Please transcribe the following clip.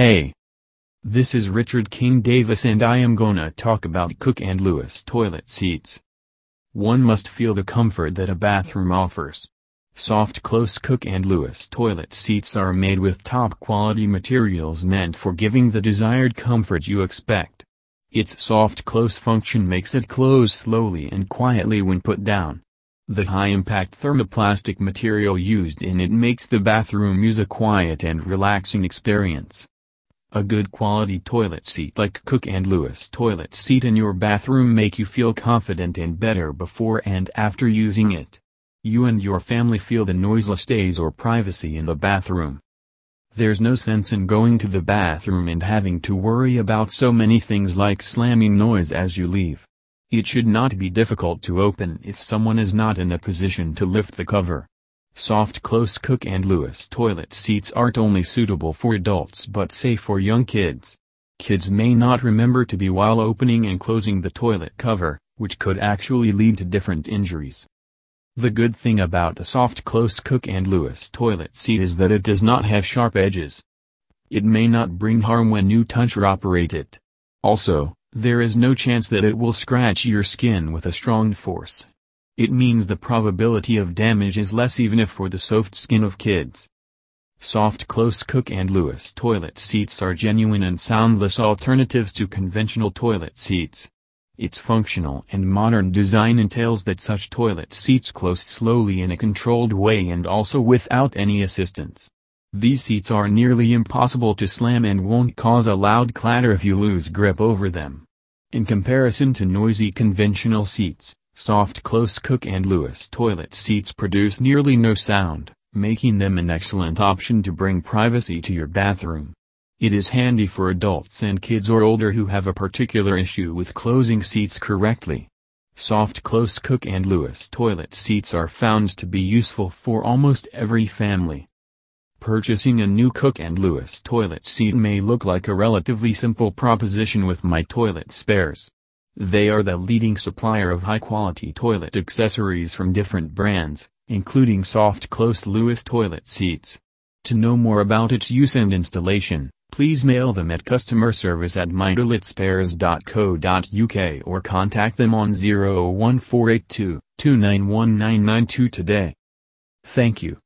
Hey. This is Richard King Davis and I am gonna talk about Cooke and Lewis toilet seats. One must feel the comfort that a bathroom offers. Soft close Cooke and Lewis toilet seats are made with top quality materials meant for giving the desired comfort you expect. Its soft close function makes it close slowly and quietly when put down. The high-impact thermoplastic material used in it makes the bathroom use a quiet and relaxing experience. A good quality toilet seat like Cooke & Lewis toilet seat in your bathroom make you feel confident and better before and after using it. You and your family feel the noiseless days or privacy in the bathroom. There's no sense in going to the bathroom and having to worry about so many things like slamming noise as you leave. It should not be difficult to open if someone is not in a position to lift the cover. Soft close Cooke and Lewis toilet seats aren't only suitable for adults but safe for young kids. Kids may not remember to be while opening and closing the toilet cover, which could actually lead to different injuries. The good thing about the soft close Cooke and Lewis toilet seat is that it does not have sharp edges. It may not bring harm when you touch or operate it. Also, there is no chance that it will scratch your skin with a strong force. It means the probability of damage is less even if for the soft skin of kids. Soft close Cooke and Lewis toilet seats are genuine and soundless alternatives to conventional toilet seats. Its functional and modern design entails that such toilet seats close slowly in a controlled way and also without any assistance. These seats are nearly impossible to slam and won't cause a loud clatter if you lose grip over them. In comparison to noisy conventional seats, soft close Cooke and Lewis toilet seats produce nearly no sound, making them an excellent option to bring privacy to your bathroom. It is handy for adults and kids or older who have a particular issue with closing seats correctly. Soft close Cooke and Lewis toilet seats are found to be useful for almost every family. Purchasing a new Cooke & Lewis toilet seat may look like a relatively simple proposition with My Toilet Spares. They are the leading supplier of high-quality toilet accessories from different brands, including soft close Lewis toilet seats. To know more about its use and installation, please mail them at customer service at mytoiletspares.co.uk or contact them on 01482 291992 today. Thank you.